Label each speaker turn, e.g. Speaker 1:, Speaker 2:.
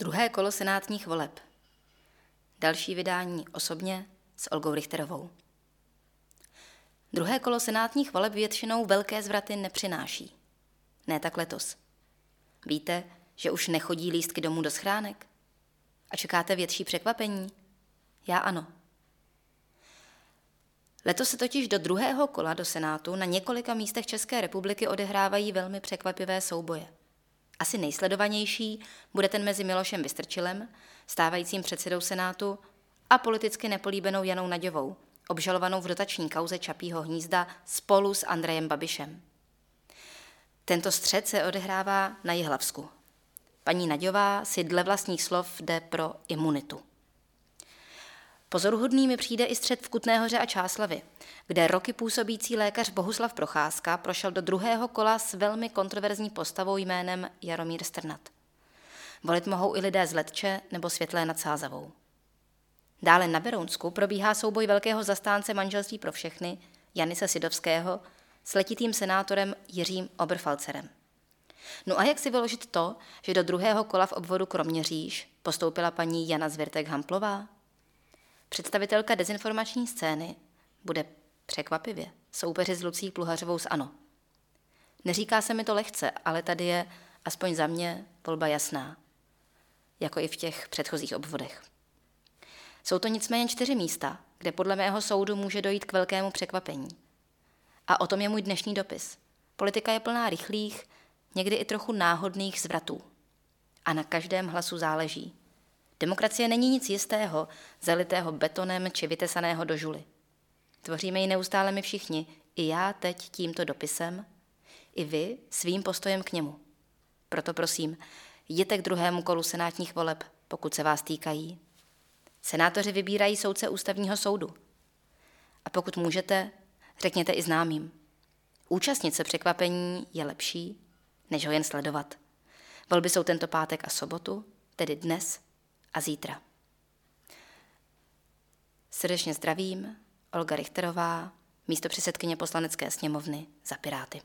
Speaker 1: Druhé kolo senátních voleb. Další vydání osobně s Olgou Richterovou. Druhé kolo senátních voleb většinou velké zvraty nepřináší. Ne tak letos. Víte, že už nechodí lístky domů do schránek? A čekáte větší překvapení? Já ano. Letos se totiž do druhého kola do Senátu na několika místech České republiky odehrávají velmi překvapivé souboje. Asi nejsledovanější bude ten mezi Milošem Vystrčilem, stávajícím předsedou Senátu, a politicky nepolíbenou Janou Naďovou, obžalovanou v dotační kauze Čapího hnízda spolu s Andrejem Babišem. Tento střed se odehrává na Jihlavsku. Paní Naďová si dle vlastních slov jde pro imunitu. Pozoruhodný mi přijde i střed v Kutné hoře a Čáslavy, kde roky působící lékař Bohuslav Procházka prošel do druhého kola s velmi kontroverzní postavou jménem Jaromír Strnat. Volit mohou i lidé z Letče nebo Světlé nad Sázavou. Dále na Berounsku probíhá souboj velkého zastánce manželství pro všechny, Janise Sidovského, s letitým senátorem Jiřím Oberfalcerem. No a jak si vyložit to, že do druhého kola v obvodu Kroměříž postoupila paní Jana Zvirtek-Hamplová? Představitelka dezinformační scény bude překvapivě soupeři s Lucí Pluhařovou z ANO. Neříká se mi to lehce, ale tady je, aspoň za mě, volba jasná. Jako i v těch předchozích obvodech. Jsou to nicméně čtyři místa, kde podle mého soudu může dojít k velkému překvapení. A o tom je můj dnešní dopis. Politika je plná rychlých, někdy i trochu náhodných zvratů. A na každém hlasu záleží. Demokracie není nic jistého, zalitého betonem či vytesaného do žuly. Tvoříme ji neustále my všichni, i já teď tímto dopisem, i vy svým postojem k němu. Proto prosím, jděte k druhému kolu senátních voleb, pokud se vás týkají. Senátoři vybírají soudce ústavního soudu. A pokud můžete, řekněte i známým. Účastnit se překvapení je lepší, než ho jen sledovat. Volby jsou tento pátek a sobotu, tedy dnes a zítra. Srdečně zdravím, Olga Richterová, místo předsedkyně poslanecké sněmovny za Piráty.